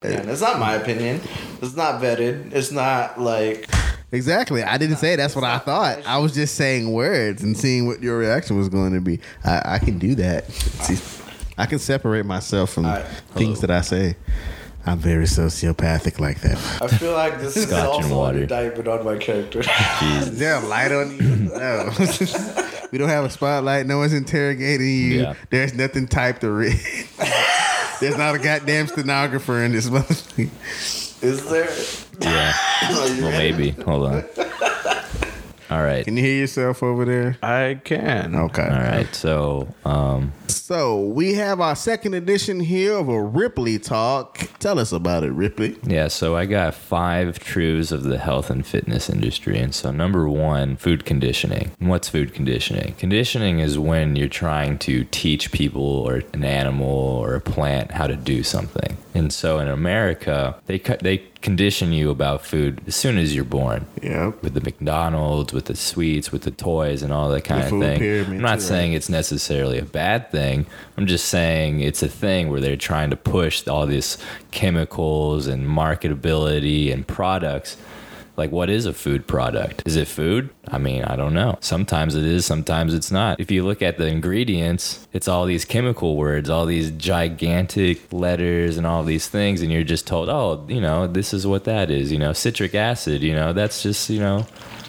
And it's not my opinion. It's not vetted. It's not like Exactly. I didn't say that's what I thought. I was just saying words and seeing what your reaction was going to be. I, I can do that. See, I can separate myself from Alright. things that I say. I'm very sociopathic like that. I feel like this is Scotch and also an water. indictment on my character. Is there a light on you? No. we don't have a spotlight. No one's interrogating you. Yeah. There's nothing typed or read. There's not a goddamn stenographer in this motherfucker. is there? Yeah. Well, maybe. Hold on. All right. Can you hear yourself over there? I can. Okay. All right. So, um, So we have our second edition here of a Ripli talk. Tell us about it, Ripli. yeah, so I got five truths of the health and fitness industry. And so, number one, food conditioning. And What's food conditioning? Conditioning is when you're trying to teach people or an animal or a plant how to do something. And so, in America, they cut- they condition you about food as soon as you're born. Yep. with the McDonald's, with the sweets, with the toys, and all that kind of food thing. I'm not too, saying right? it's necessarily a bad thing. I'm just saying it's a thing where they're trying to push all these chemicals and marketability and products. Like, what is a food product? Is it food? I mean, I don't know. Sometimes it is, sometimes it's not. If you look at the ingredients, it's all these chemical words, all these gigantic letters, and all these things, and you're just told, oh, you know, this is what that is. You know, citric acid, you know, that's just, you know,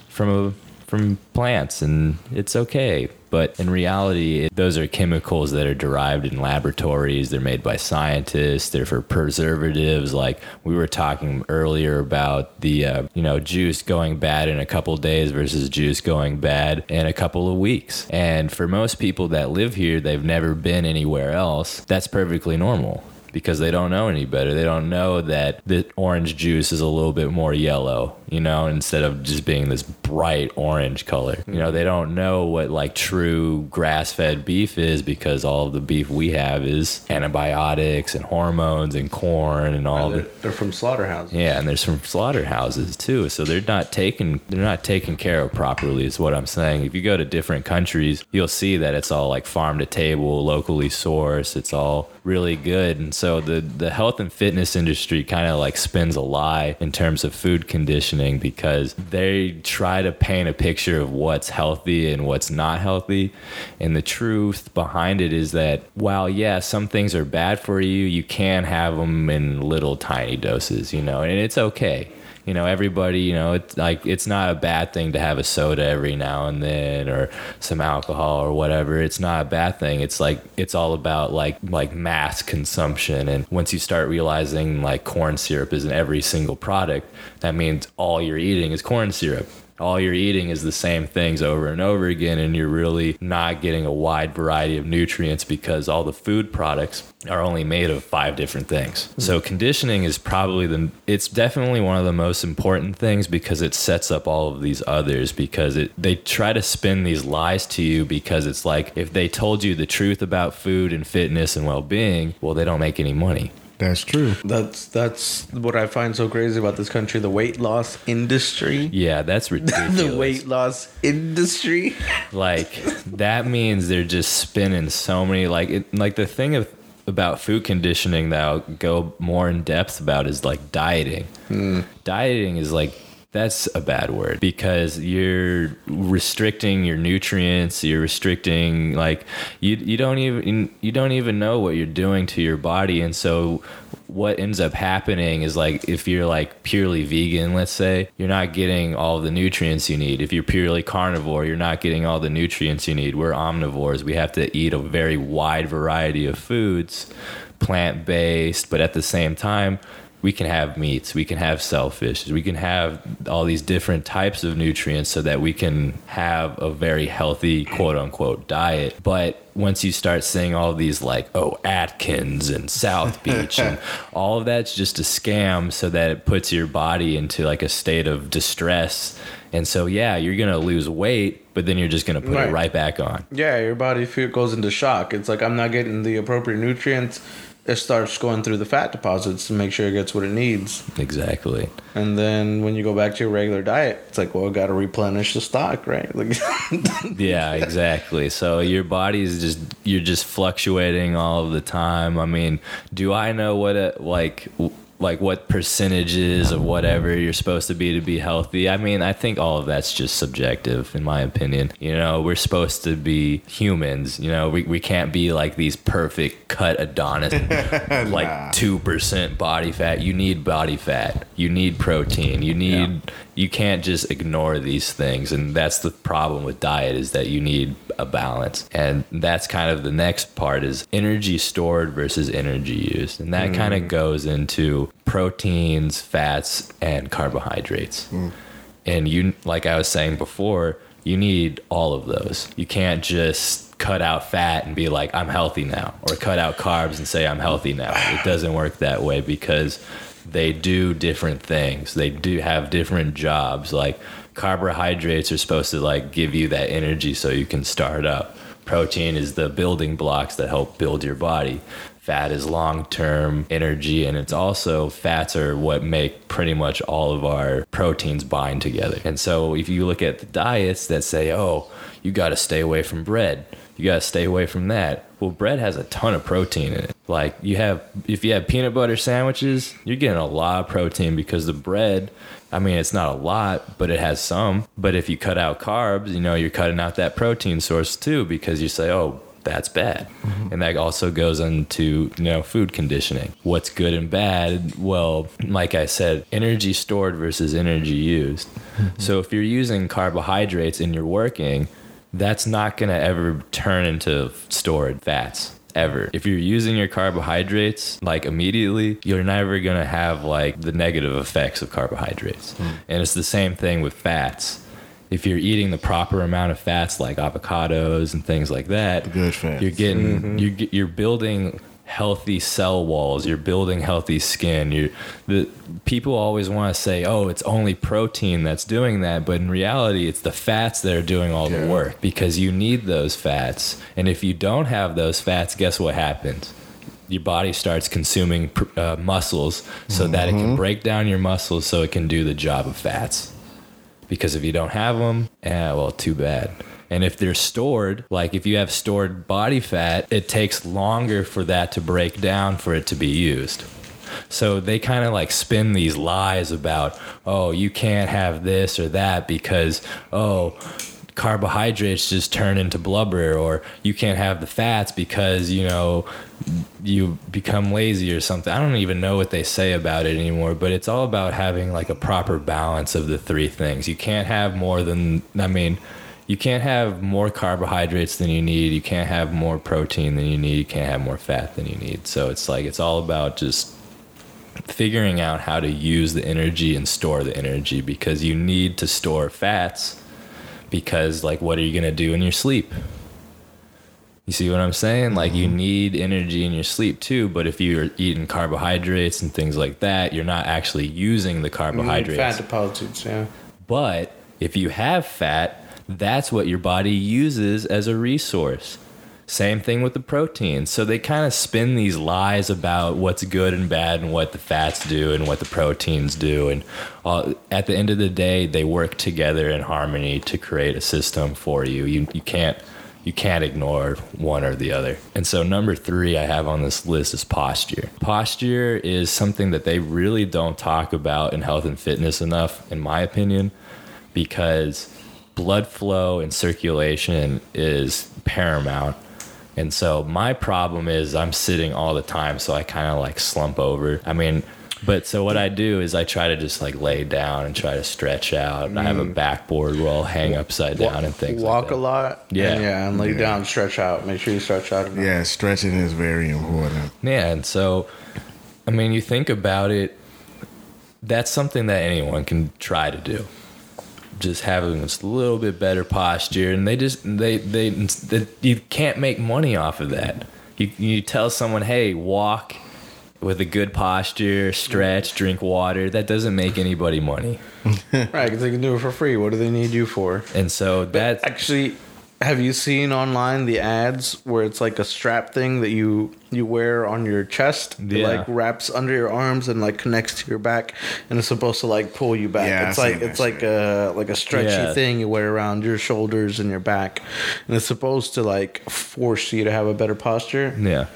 from a from plants and it's okay but in reality it, those are chemicals that are derived in laboratories. They're made by scientists. They're for preservatives. Like we were talking earlier about the uh, you know juice going bad in a couple days versus juice going bad in a couple of weeks. And for most people that live here they've never been anywhere else. That's perfectly normal because they don't know any better. They don't know that the orange juice is a little bit more yellow, you know, instead of just being this bright orange color. You know, they don't know what like true grass fed beef is because all of the beef we have is antibiotics and hormones and corn and all the They're, they're from slaughterhouses. yeah, and there's from slaughterhouses too, so they're not taken they're not taken care of properly. Is what I'm saying. If you go to different countries, you'll see that it's all like farm to table, locally sourced. It's all really good, and so the the health and fitness industry kind of like spins a lie in terms of food conditioning because they try to paint a picture of what's healthy and what's not healthy, and the truth behind it is that while yeah, some things are bad for you, you can have them in little tiny doses, you know, and it's okay. You know, everybody, you know, it's like it's not a bad thing to have a soda every now and then or some alcohol or whatever. It's not a bad thing. It's like it's all about like like mass consumption and once you start realizing like corn syrup is in every single product, that means all you're eating is corn syrup all you're eating is the same things over and over again and you're really not getting a wide variety of nutrients because all the food products are only made of five different things. Hmm. So conditioning is probably the it's definitely one of the most important things because it sets up all of these others because it they try to spin these lies to you because it's like if they told you the truth about food and fitness and well-being, well they don't make any money. That's true. That's that's what I find so crazy about this country: the weight loss industry. Yeah, that's ridiculous. the weight loss industry. like that means they're just spinning so many like it, like the thing of about food conditioning that I'll go more in depth about is like dieting. Hmm. Dieting is like that's a bad word because you're restricting your nutrients you're restricting like you you don't even you don't even know what you're doing to your body. And so what ends up happening is like if you're like purely vegan let's say you're not getting all the nutrients you need. If you're purely carnivore you're not getting all the nutrients you need. We're omnivores. We have to eat a very wide variety of foods plant-based but at the same time we can have meats, we can have shellfish, we can have all these different types of nutrients so that we can have a very healthy quote unquote diet. But once you start seeing all these like, oh, Atkins and South Beach and all of that's just a scam so that it puts your body into like a state of distress. And so, yeah, you're going to lose weight, but then you're just going to put Right. it right back on. Yeah, your body feel goes into shock. It's like I'm not getting the appropriate nutrients. It starts going through the fat deposits to make sure it gets what it needs. Exactly. And then when you go back to your regular diet, it's like, well, got to replenish the stock, right? Like, Yeah, exactly. So your body is just you're just fluctuating all of the time. I mean, do I know what it like like what percentages of whatever you're supposed to be to be healthy. I mean, I think all of that's just subjective in my opinion. You know, we're supposed to be humans, you know, we, we can't be like these perfect cut Adonis like 2% body fat. You need body fat. You need protein. You need you can't just ignore these things and that's the problem with diet is that you need a balance. And that's kind of the next part is energy stored versus energy used. And that kind of mm. goes into proteins, fats, and carbohydrates. Mm. And you, like I was saying before, you need all of those. You can't just cut out fat and be like, I'm healthy now, or cut out carbs and say, I'm healthy now. It doesn't work that way because they do different things. They do have different jobs. Like carbohydrates are supposed to like give you that energy so you can start up. Protein is the building blocks that help build your body. Fat is long term energy, and it's also fats are what make pretty much all of our proteins bind together. And so, if you look at the diets that say, oh, you got to stay away from bread, you got to stay away from that. Well, bread has a ton of protein in it. Like, you have, if you have peanut butter sandwiches, you're getting a lot of protein because the bread, I mean, it's not a lot, but it has some. But if you cut out carbs, you know, you're cutting out that protein source too because you say, oh, that's bad. Mm-hmm. And that also goes into, you know, food conditioning. What's good and bad? Well, like I said, energy stored versus energy used. Mm-hmm. So if you're using carbohydrates and you're working, that's not going to ever turn into stored fats ever. If you're using your carbohydrates like immediately, you're never going to have like the negative effects of carbohydrates. Hmm. And it's the same thing with fats. If you're eating the proper amount of fats like avocados and things like that, good fats. you're getting mm-hmm. you're you're building healthy cell walls. You're building healthy skin. You the people always want to say, "Oh, it's only protein that's doing that," but in reality, it's the fats that are doing all the work because you need those fats. And if you don't have those fats, guess what happens? Your body starts consuming pr- uh, muscles so that it can break down your muscles so it can do the job of fats because if you don't have them, eh, well, too bad. And if they're stored, like if you have stored body fat, it takes longer for that to break down for it to be used. So they kind of like spin these lies about, oh, you can't have this or that because, oh, carbohydrates just turn into blubber, or you can't have the fats because, you know, you become lazy or something. I don't even know what they say about it anymore, but it's all about having like a proper balance of the three things. You can't have more than, I mean, you can't have more carbohydrates than you need. You can't have more protein than you need. You can't have more fat than you need. So it's like, it's all about just figuring out how to use the energy and store the energy because you need to store fats because, like, what are you going to do in your sleep? You see what I'm saying? Like you need energy in your sleep too, but if you're eating carbohydrates and things like that, you're not actually using the carbohydrates. Fat deposits, yeah. But if you have fat, that's what your body uses as a resource. Same thing with the proteins. So they kind of spin these lies about what's good and bad and what the fats do and what the proteins do. And uh, at the end of the day, they work together in harmony to create a system for you. You, you can't you can't ignore one or the other. And so number 3 I have on this list is posture. Posture is something that they really don't talk about in health and fitness enough in my opinion because blood flow and circulation is paramount. And so my problem is I'm sitting all the time, so I kind of like slump over. I mean, but so what I do is I try to just like lay down and try to stretch out. I have a mm. backboard where I'll hang upside down and things Walk like that. a lot. Yeah. And yeah, and lay down, stretch out. Make sure you stretch out. enough. Yeah, stretching is very important. Yeah, and so I mean, you think about it, that's something that anyone can try to do. Just having a little bit better posture, and they just they they, they you can't make money off of that. You you tell someone, hey, walk with a good posture, stretch, drink water. That doesn't make anybody money, Right, because they can do it for free. What do they need you for? and so that's Actually, have you seen online the ads where it's like a strap thing that you you wear on your chest? It Yeah. like wraps under your arms and like connects to your back, and it's supposed to like pull you back. Yeah, it's like it's like shit. a like a stretchy Yeah. thing you wear around your shoulders and your back, and it's supposed to like force you to have a better posture. yeah.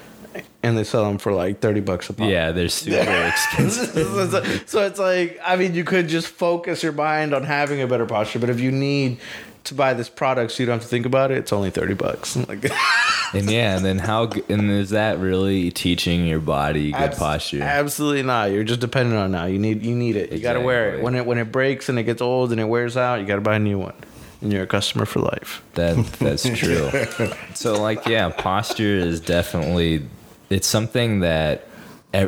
and they sell them for like thirty bucks a pop. Yeah, they're super expensive. so it's like I mean, you could just focus your mind on having a better posture, but if you need to buy this product so you don't have to think about it, it's only thirty bucks. Like, And yeah, and then how? And is that really teaching your body good abs- posture? Absolutely not. You're just dependent on now. You need you need it. You got to wear it when it when it breaks and it gets old and it wears out. You got to buy a new one, and you're a customer for life. That that's true. so like yeah, posture is definitely it's something that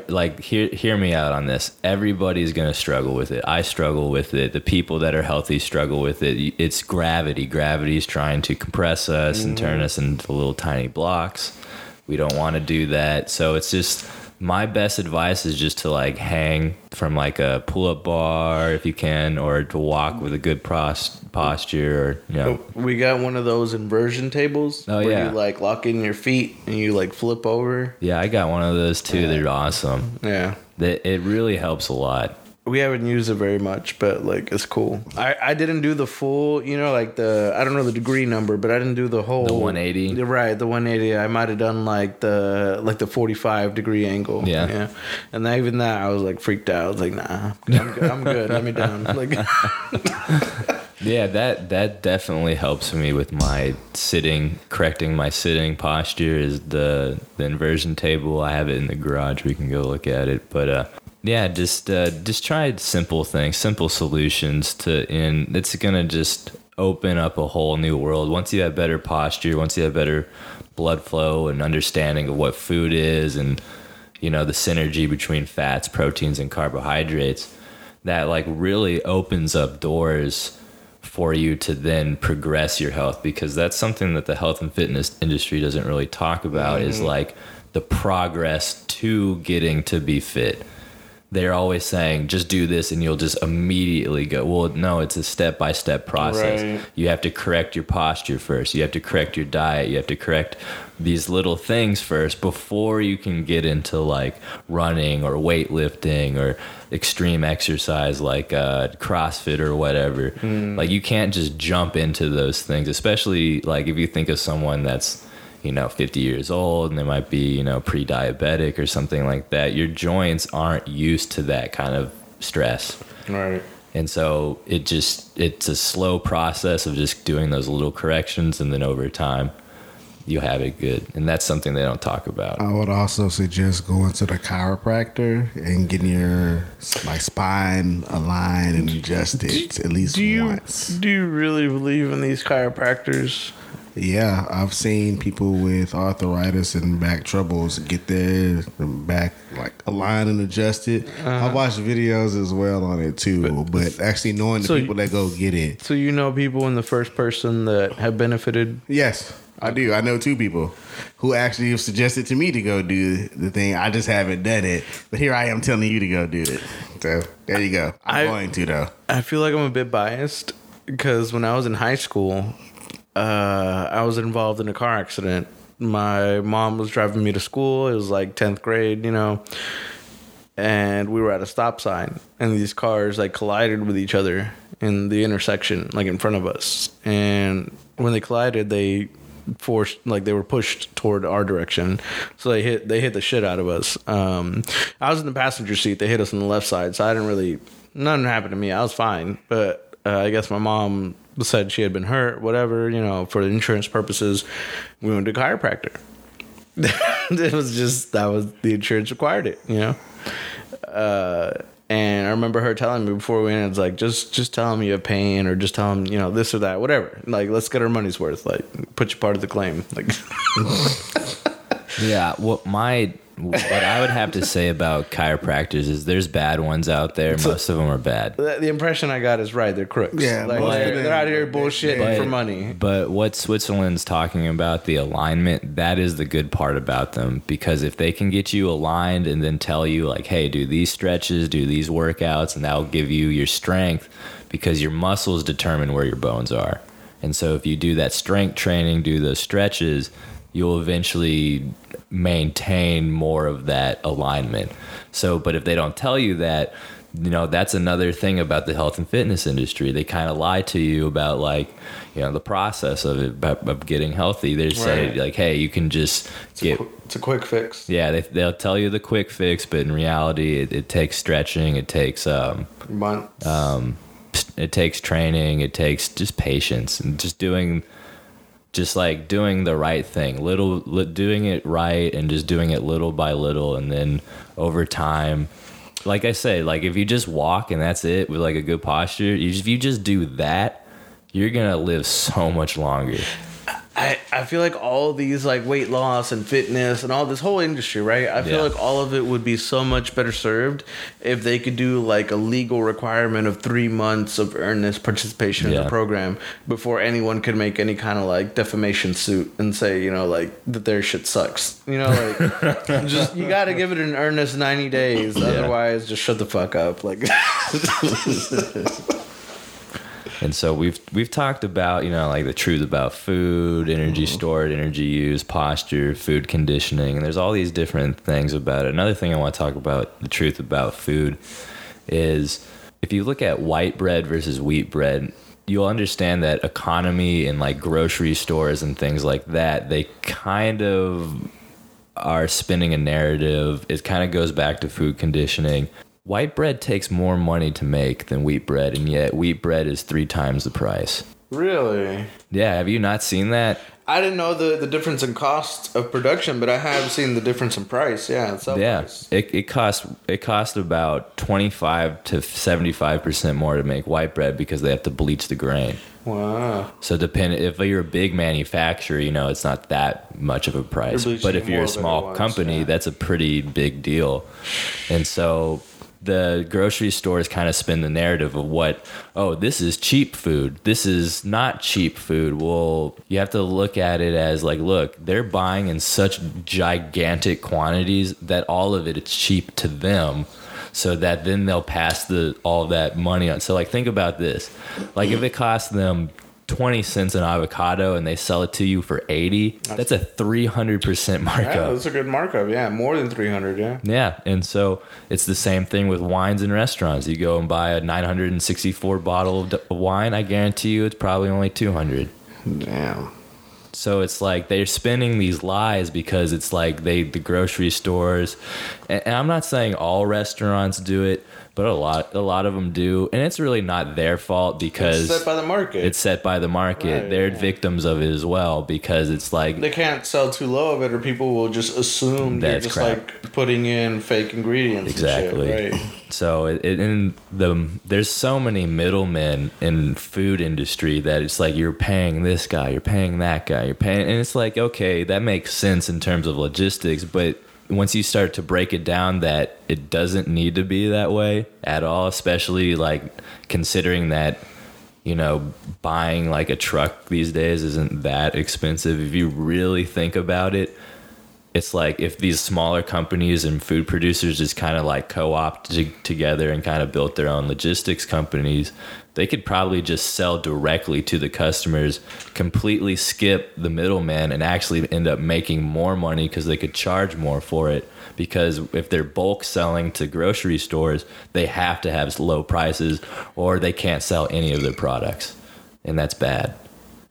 like hear hear me out on this. Everybody's going to struggle with it. I struggle with it. The people that are healthy struggle with it. It's gravity. Gravity is trying to compress us and turn mm-hmm. us into little tiny blocks. We don't want to do that. So it's just my best advice is just to like hang from like a pull-up bar if you can or to walk with a good pros- posture or you know We got one of those inversion tables. Oh, where yeah. you like lock in your feet and you like flip over. Yeah, I got one of those too. They're awesome. Yeah. That it really helps a lot. We haven't used it very much, but like it's cool. I, I didn't do the full, you know, like the I don't know the degree number, but I didn't do the whole The 180? You're right, the 180. I might have done like the like the 45 degree angle. Yeah. yeah. And even that, I was like freaked out. I was like, nah, I'm good. I'm good. Let me down. Like, Yeah, that that definitely helps me with my sitting, correcting my sitting posture. Is the the inversion table? I have it in the garage. We can go look at it. But uh, yeah, just uh, just try simple things, simple solutions to, and it's gonna just open up a whole new world. Once you have better posture, once you have better blood flow and understanding of what food is, and you know the synergy between fats, proteins, and carbohydrates, that like really opens up doors for you to then progress your health because that's something that the health and fitness industry doesn't really talk about is like the progress to getting to be fit. They're always saying just do this and you'll just immediately go. Well, no, it's a step by step process. Right. You have to correct your posture first. You have to correct your diet. You have to correct these little things first before you can get into like running or weightlifting or extreme exercise like uh, CrossFit or whatever. Like you can't just jump into those things, especially like if you think of someone that's you know 50 years old and they might be you know pre-diabetic or something like that. Your joints aren't used to that kind of stress. right. And so it just it's a slow process of just doing those little corrections and then over time you'll have it good. And that's something they don't talk about. I would also suggest going to the chiropractor and getting your like spine aligned and adjusted at least Do you once. do you really believe in these chiropractors? Yeah, I've seen people with arthritis and back troubles get their back like aligned and adjusted. Uh-huh. I've watched videos as well on it too, but, actually knowing the So- people that go get it. So you know people in the first person that have benefited. Yes, I do. I know two people who actually have suggested to me to go do the thing. I just haven't done it, but here I am telling you to go do it. So there you go. I'm I- going to though. I feel like I'm a bit biased because when I was in high school, uh, I was involved in a car accident. My mom was driving me to school. It was like 10th grade, you know. And we were at a stop sign, and these cars like collided with each other in the intersection, like in front of us. And when they collided, they forced like they were pushed toward our direction so they hit they hit the shit out of us um i was in the passenger seat they hit us on the left side so i didn't really nothing happened to me i was fine but uh, i guess my mom said she had been hurt whatever you know for insurance purposes we went to chiropractor it was just that was the insurance required it you know uh and I remember her telling me before we went, it's like just just tell him you have pain or just tell him you know this or that, whatever. Like let's get our money's worth. Like put you part of the claim. Like Yeah, what my what I would have to say about chiropractors is there's bad ones out there. Most of them are bad. the, the impression I got is right. They're crooks. Yeah, like, most they're, they're out here bullshitting But- for money. But what Switzerland's talking about, the alignment, that is the good part about them. Because if they can get you aligned and then tell you, like, hey, do these stretches, do these workouts, and that'll give you your strength because your muscles determine where your bones are. And so if you do that strength training, do those stretches, you'll eventually maintain more of that alignment. So, but if they don't tell you that, you know that's another thing about the health and fitness industry they kind of lie to you about like you know the process of it of, of getting healthy they say Right. like hey you can just get Qu- It's a quick fix. yeah they, they'll tell you the quick fix but in reality it, it takes stretching it takes um Months. it takes training it takes just patience and just doing just like doing the right thing little li- doing it right and just doing it little by little and then over time like i say like if you just walk and that's it with like a good posture if you just do that you're gonna live so much longer I, I feel like all these like weight loss and fitness and all this whole industry, right? I feel Yeah. like all of it would be so much better served if they could do like a legal requirement of three months of earnest participation in Yeah. the program before anyone could make any kind of like defamation suit and say, you know, like that their shit sucks. You know, like just you got to give it an earnest ninety days, otherwise just shut the fuck up. Like, And so we've we've talked about you know like the truth about food, energy mm-hmm. stored, energy use, posture, food conditioning, and there's all these different things about it. Another thing I want to talk about the truth about food is if you look at white bread versus wheat bread, you'll understand that economy and like grocery stores and things like that, they kind of are spinning a narrative. It kind of goes back to food conditioning. White bread takes more money to make than wheat bread, and yet wheat bread is three times the price. really. Yeah, have you not seen that? I didn't know the, the difference in cost of production, but I have seen the difference in price. Yeah, it's yeah, price. it it cost it cost about twenty five to seventy five percent more to make white bread because they have to bleach the grain. Wow. So depend if you're a big manufacturer, you know it's not that much of a price. But if you're a more of it at small company, yeah. that's a pretty big deal. And so the grocery stores kind of spin the narrative of what, oh, this is cheap food. This is not cheap food. Well, you have to look at it as like, look, they're buying in such gigantic quantities that all of it is cheap to them so that then they'll pass the all that money on. So like think about this. Like if it costs them 20 cents an avocado and they sell it to you for 80, that's a 300% Yeah, markup. that's a good markup. Yeah, more than 300. Yeah. Yeah, and so it's the same thing with wines and restaurants. You go and buy a 964 bottle of wine, I guarantee you it's probably only 200. Damn. So it's like they're spinning these lies because it's like they the grocery stores, and I'm not saying all restaurants do it, but a lot a lot of them do, and it's really not their fault because it's Set by the market. it's set by the market. Right, They're yeah. victims of it as well because it's like they can't sell too low of it, or people will just assume That's just crap. like putting in fake ingredients. Exactly. And shit, right. So it, it, in the there's so many middlemen in food industry that it's like you're paying this guy, you're paying that guy, you're paying, and it's like okay, that makes sense in terms of logistics, but once you start to break it down, that it doesn't need to be that way at all, especially like considering that you know buying like a truck these days isn't that expensive. If you really think about it it's like if these smaller companies and food producers just kind of like co-opt t- together and kind of built their own logistics companies they could probably just sell directly to the customers completely skip the middleman and actually end up making more money because they could charge more for it because if they're bulk selling to grocery stores they have to have low prices or they can't sell any of their products and that's bad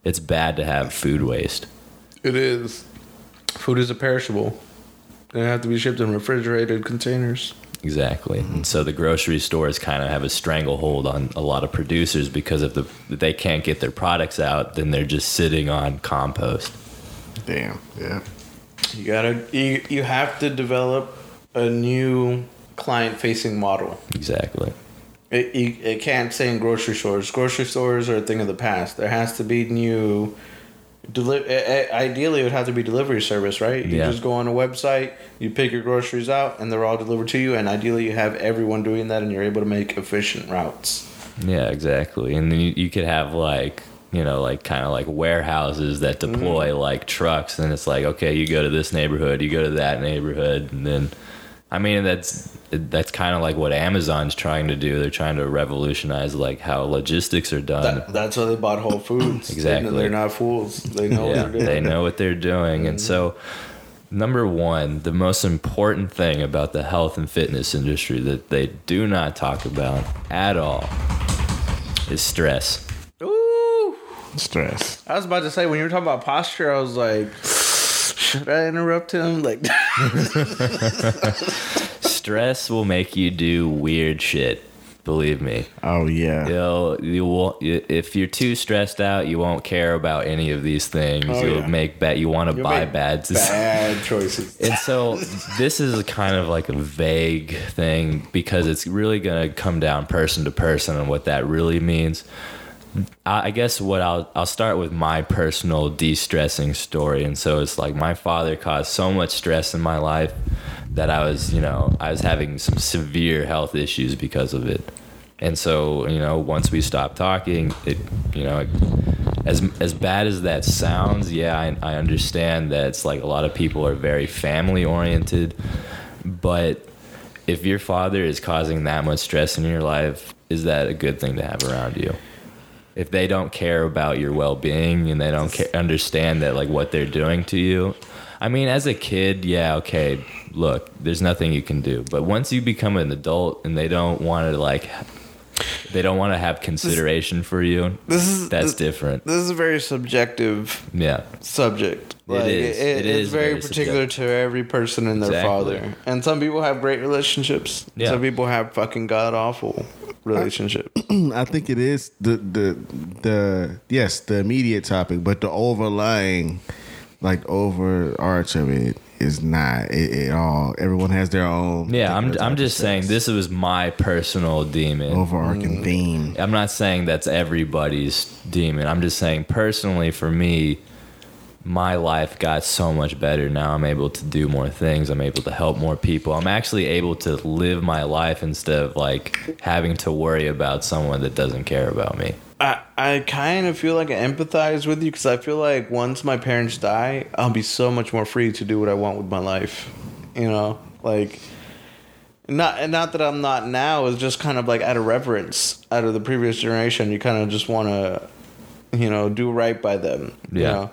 it's bad to have food waste It is. Food is a perishable. They have to be shipped in refrigerated containers. Exactly. And so the grocery stores kind of have a stranglehold on a lot of producers because if, the, they can't get their products out, then they're just sitting on compost. Damn. Yeah. You gotta. You, you have to develop a new client-facing model. Exactly. It, you, it can't say in grocery stores. Grocery stores are a thing of the past. There has to be new. Deli- ideally, it would have to be delivery service, right? You Yeah. just go on a website, you pick your groceries out, and they're all delivered to you. And ideally, you have everyone doing that, and you're able to make efficient routes. Yeah, exactly. And then you, you could have like, you know, like kind of like warehouses that deploy mm-hmm. like trucks. And it's like, okay, you go to this neighborhood, you go to that neighborhood. And then, I mean, that's that's kind of like what Amazon's trying to do. They're trying to revolutionize like how logistics are done. That, that's why they bought Whole Foods. Exactly. They, are not fools. They know yeah, what they're doing. they know what they're doing, and so number one, the most important thing about the health and fitness industry that they do not talk about at all is stress. Ooh. Stress. I was about to say when you were talking about posture, I was like, should I interrupt him? Like, Stress will make you do weird shit. Believe me. Oh yeah. You'll you will if you're too stressed out, you won't care about any of these things. Oh, You'll yeah. make bad. You want to buy bad. bad choices. And so this is kind of like a vague thing because it's really going to come down person to person and what that really means. I guess what I'll I'll start with my personal de-stressing story, and so it's like my father caused so much stress in my life that I was, you know, I was having some severe health issues because of it, and so you know, once we stopped talking, it, you know, as as bad as that sounds, yeah, I, I understand that it's like a lot of people are very family oriented, but if your father is causing that much stress in your life, is that a good thing to have around you? If they don't care about your well being and they don't ca- understand that like what they're doing to you, I mean, as a kid, yeah, okay, look, there's nothing you can do. But once you become an adult and they don't want to like, they don't want to have consideration for you, This is that's this, different. This is a very subjective Yeah. subject. It is. It it's is very, very particular to every person and their Exactly. father. And some people have great relationships. Yeah. Some people have fucking god awful relationships. I think it is the the the yes the immediate topic, but the overlying like overarch of it is not it, it all. Everyone has their own. Yeah, I'm, I'm of just saying this was my personal demon. overarching mm. theme. I'm not saying that's everybody's demon. I'm just saying personally for me, my life got so much better. Now I'm able to do more things. I'm able to help more people. I'm actually able to live my life instead of like having to worry about someone that doesn't care about me. I, I kind of feel like I empathize with you because I feel like once my parents die, I'll be so much more free to do what I want with my life. You know, like not not that I'm not now. It's just kind of like out of reverence out of the previous generation. You kind of just want to, you know, do right by them. You Yeah. know,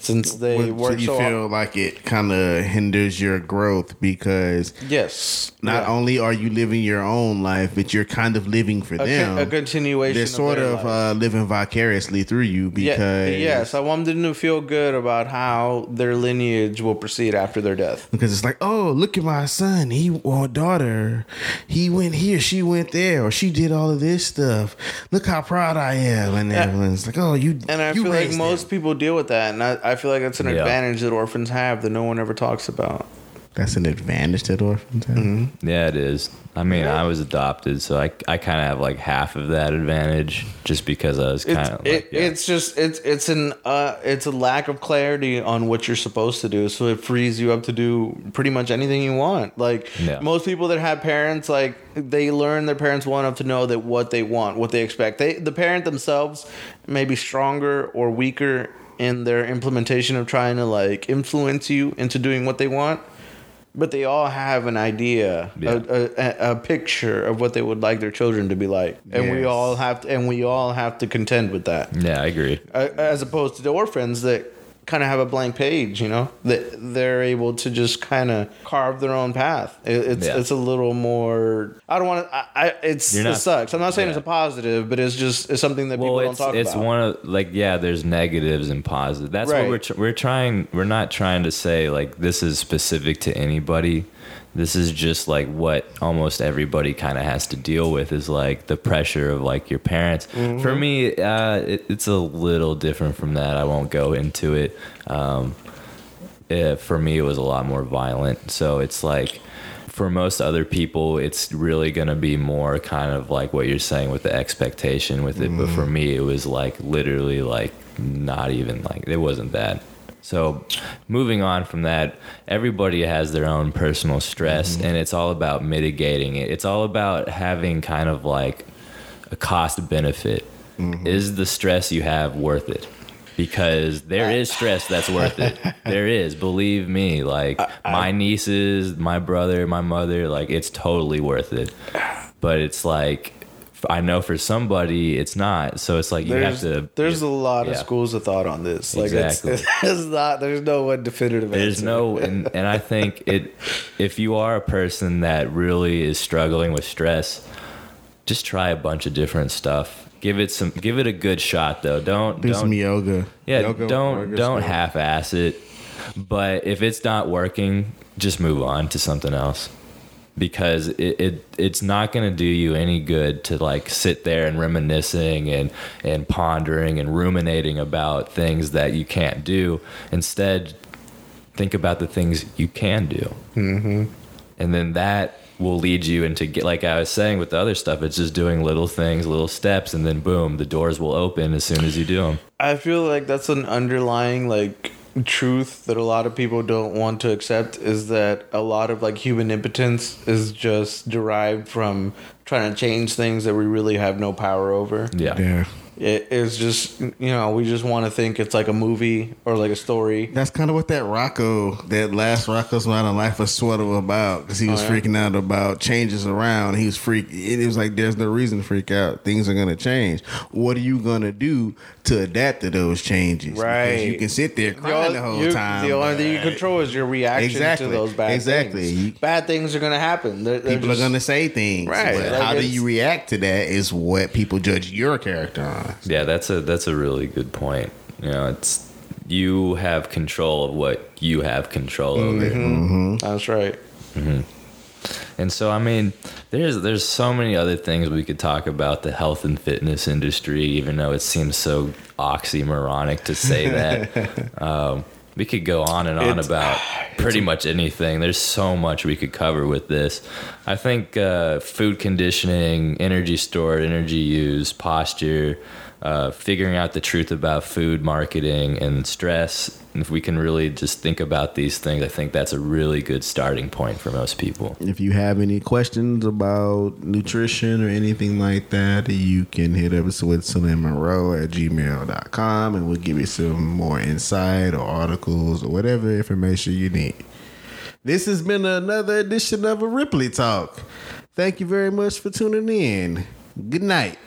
since they What- so you so feel like it kind of hinders your growth because yes, not yeah. only are you living your own life, but you're kind of living for a, them. con- a continuation. They're sort their of uh, living vicariously through you Yeah, because yes, I want them to feel good about how their lineage will proceed after their death. because it's like, oh, look at my son, he or daughter, he went here, she went there, or she did all of this stuff. Look how proud I am, and Yeah. everyone's like, oh, you. And I you feel like most them. people deal with that, and I, I feel like that's an Yeah. advantage that orphans have that no one ever talks about. That's an advantage that orphans have. Mm-hmm. Yeah, it is. I mean, I was adopted, so I, I kind of have like half of that advantage just because I was It's kind of it, like, yeah. it's just it's it's an uh it's a lack of clarity on what you're supposed to do, so it frees you up to do pretty much anything you want. Like Yeah. most people that have parents, like they learn their parents well enough to know that what they want, what they expect. They the parent themselves may be stronger or weaker in their implementation of trying to like influence you into doing what they want. But they all have an idea, Yeah. a, a, a picture of what they would like their children to be like, and we all have to, and we all have to contend with that yeah, I agree. as opposed to the orphans that kind of have a blank page you know that they're able to just kind of carve their own path it, it's Yeah. it's a little more i don't want to I, I it's You're it sucks i'm not saying yeah. it's a positive but it's just it's something that people well, don't talk it's about It's one of like yeah, there's negatives and positives. That's Right. what we're tr- we're trying. We're not trying to say like this is specific to anybody. This is just like what almost everybody kind of has to deal with is like the pressure of like your parents. Mm-hmm. For me, uh, it, it's a little different from that. I won't go into it. Um, eh, for me, it was a lot more violent. So it's like for most other people, it's really going to be more kind of like what you're saying with the expectation with it. But for me, it was like literally like not even like it wasn't that. So, moving on from that, everybody has their own personal stress, mm-hmm. and it's all about mitigating it. It's all about having kind of like a cost benefit. Mm-hmm. Is the stress you have worth it? Because there is stress that's worth it. There is, believe me. Like my nieces, my brother, my mother, like it's totally worth it. But it's like I know for somebody it's not. So it's like you have to. there's a lot of schools of thought on this. Like Exactly. it's, it's not there's no one definitive. Answer. There's answer. no, and, and I think it. If you are a person that really is struggling with stress, just try a bunch of different stuff. Give it some. Give it a good shot, though. Don't Do don't some yoga. Yeah, Yoga don't don't half-ass it. But if it's not working, just move on to something else because it, it it's not going to do you any good to like sit there and reminiscing and and pondering and ruminating about things that you can't do. Instead, think about the things you can do, mm-hmm. and then that will lead you into get like I was saying with the other stuff. It's just doing little things, little steps, and then boom, the doors will open as soon as you do them. I feel like that's an underlying like truth that a lot of people don't want to accept is that a lot of like human impotence is just derived from trying to change things that we really have no power over. Yeah. Yeah. It is just you know we just want to think it's like a movie or like a story. That's kind of what that Rocko, that last Rocko's Modern Life was sort of about because he was Oh, yeah? freaking out about changes around. He was freak. It was like there's no reason to freak out. Things are gonna change. What are you gonna do to adapt to those changes? Because Right. you can sit there The crying the whole you- time. The only thing you control is your reaction Exactly. to those bad Exactly. things. Bad things are gonna happen. They're, they're People just- are gonna say things, Right, But like how do you react to that? Is what people judge your character on. Yeah, that's a that's a really good point. You know, it's you have control of what you have control over. Mm-hmm. Mm-hmm. That's right. Mm-hmm. And so I mean, there's there's so many other things we could talk about the health and fitness industry, even though it seems so oxymoronic to say that. um, we could go on and on It's- about pretty much anything. There's so much we could cover with this. I think uh, food conditioning, energy stored, energy use, posture, uh, figuring out the truth about food marketing and stress. And if we can really just think about these things, I think that's a really good starting point for most people. If you have any questions about nutrition or anything like that, you can hit us with Monroe at gmail.com and we'll give you some more insight or articles or whatever information you need. This has been another edition of a Ripli Talk. Thank you very much for tuning in. Good night.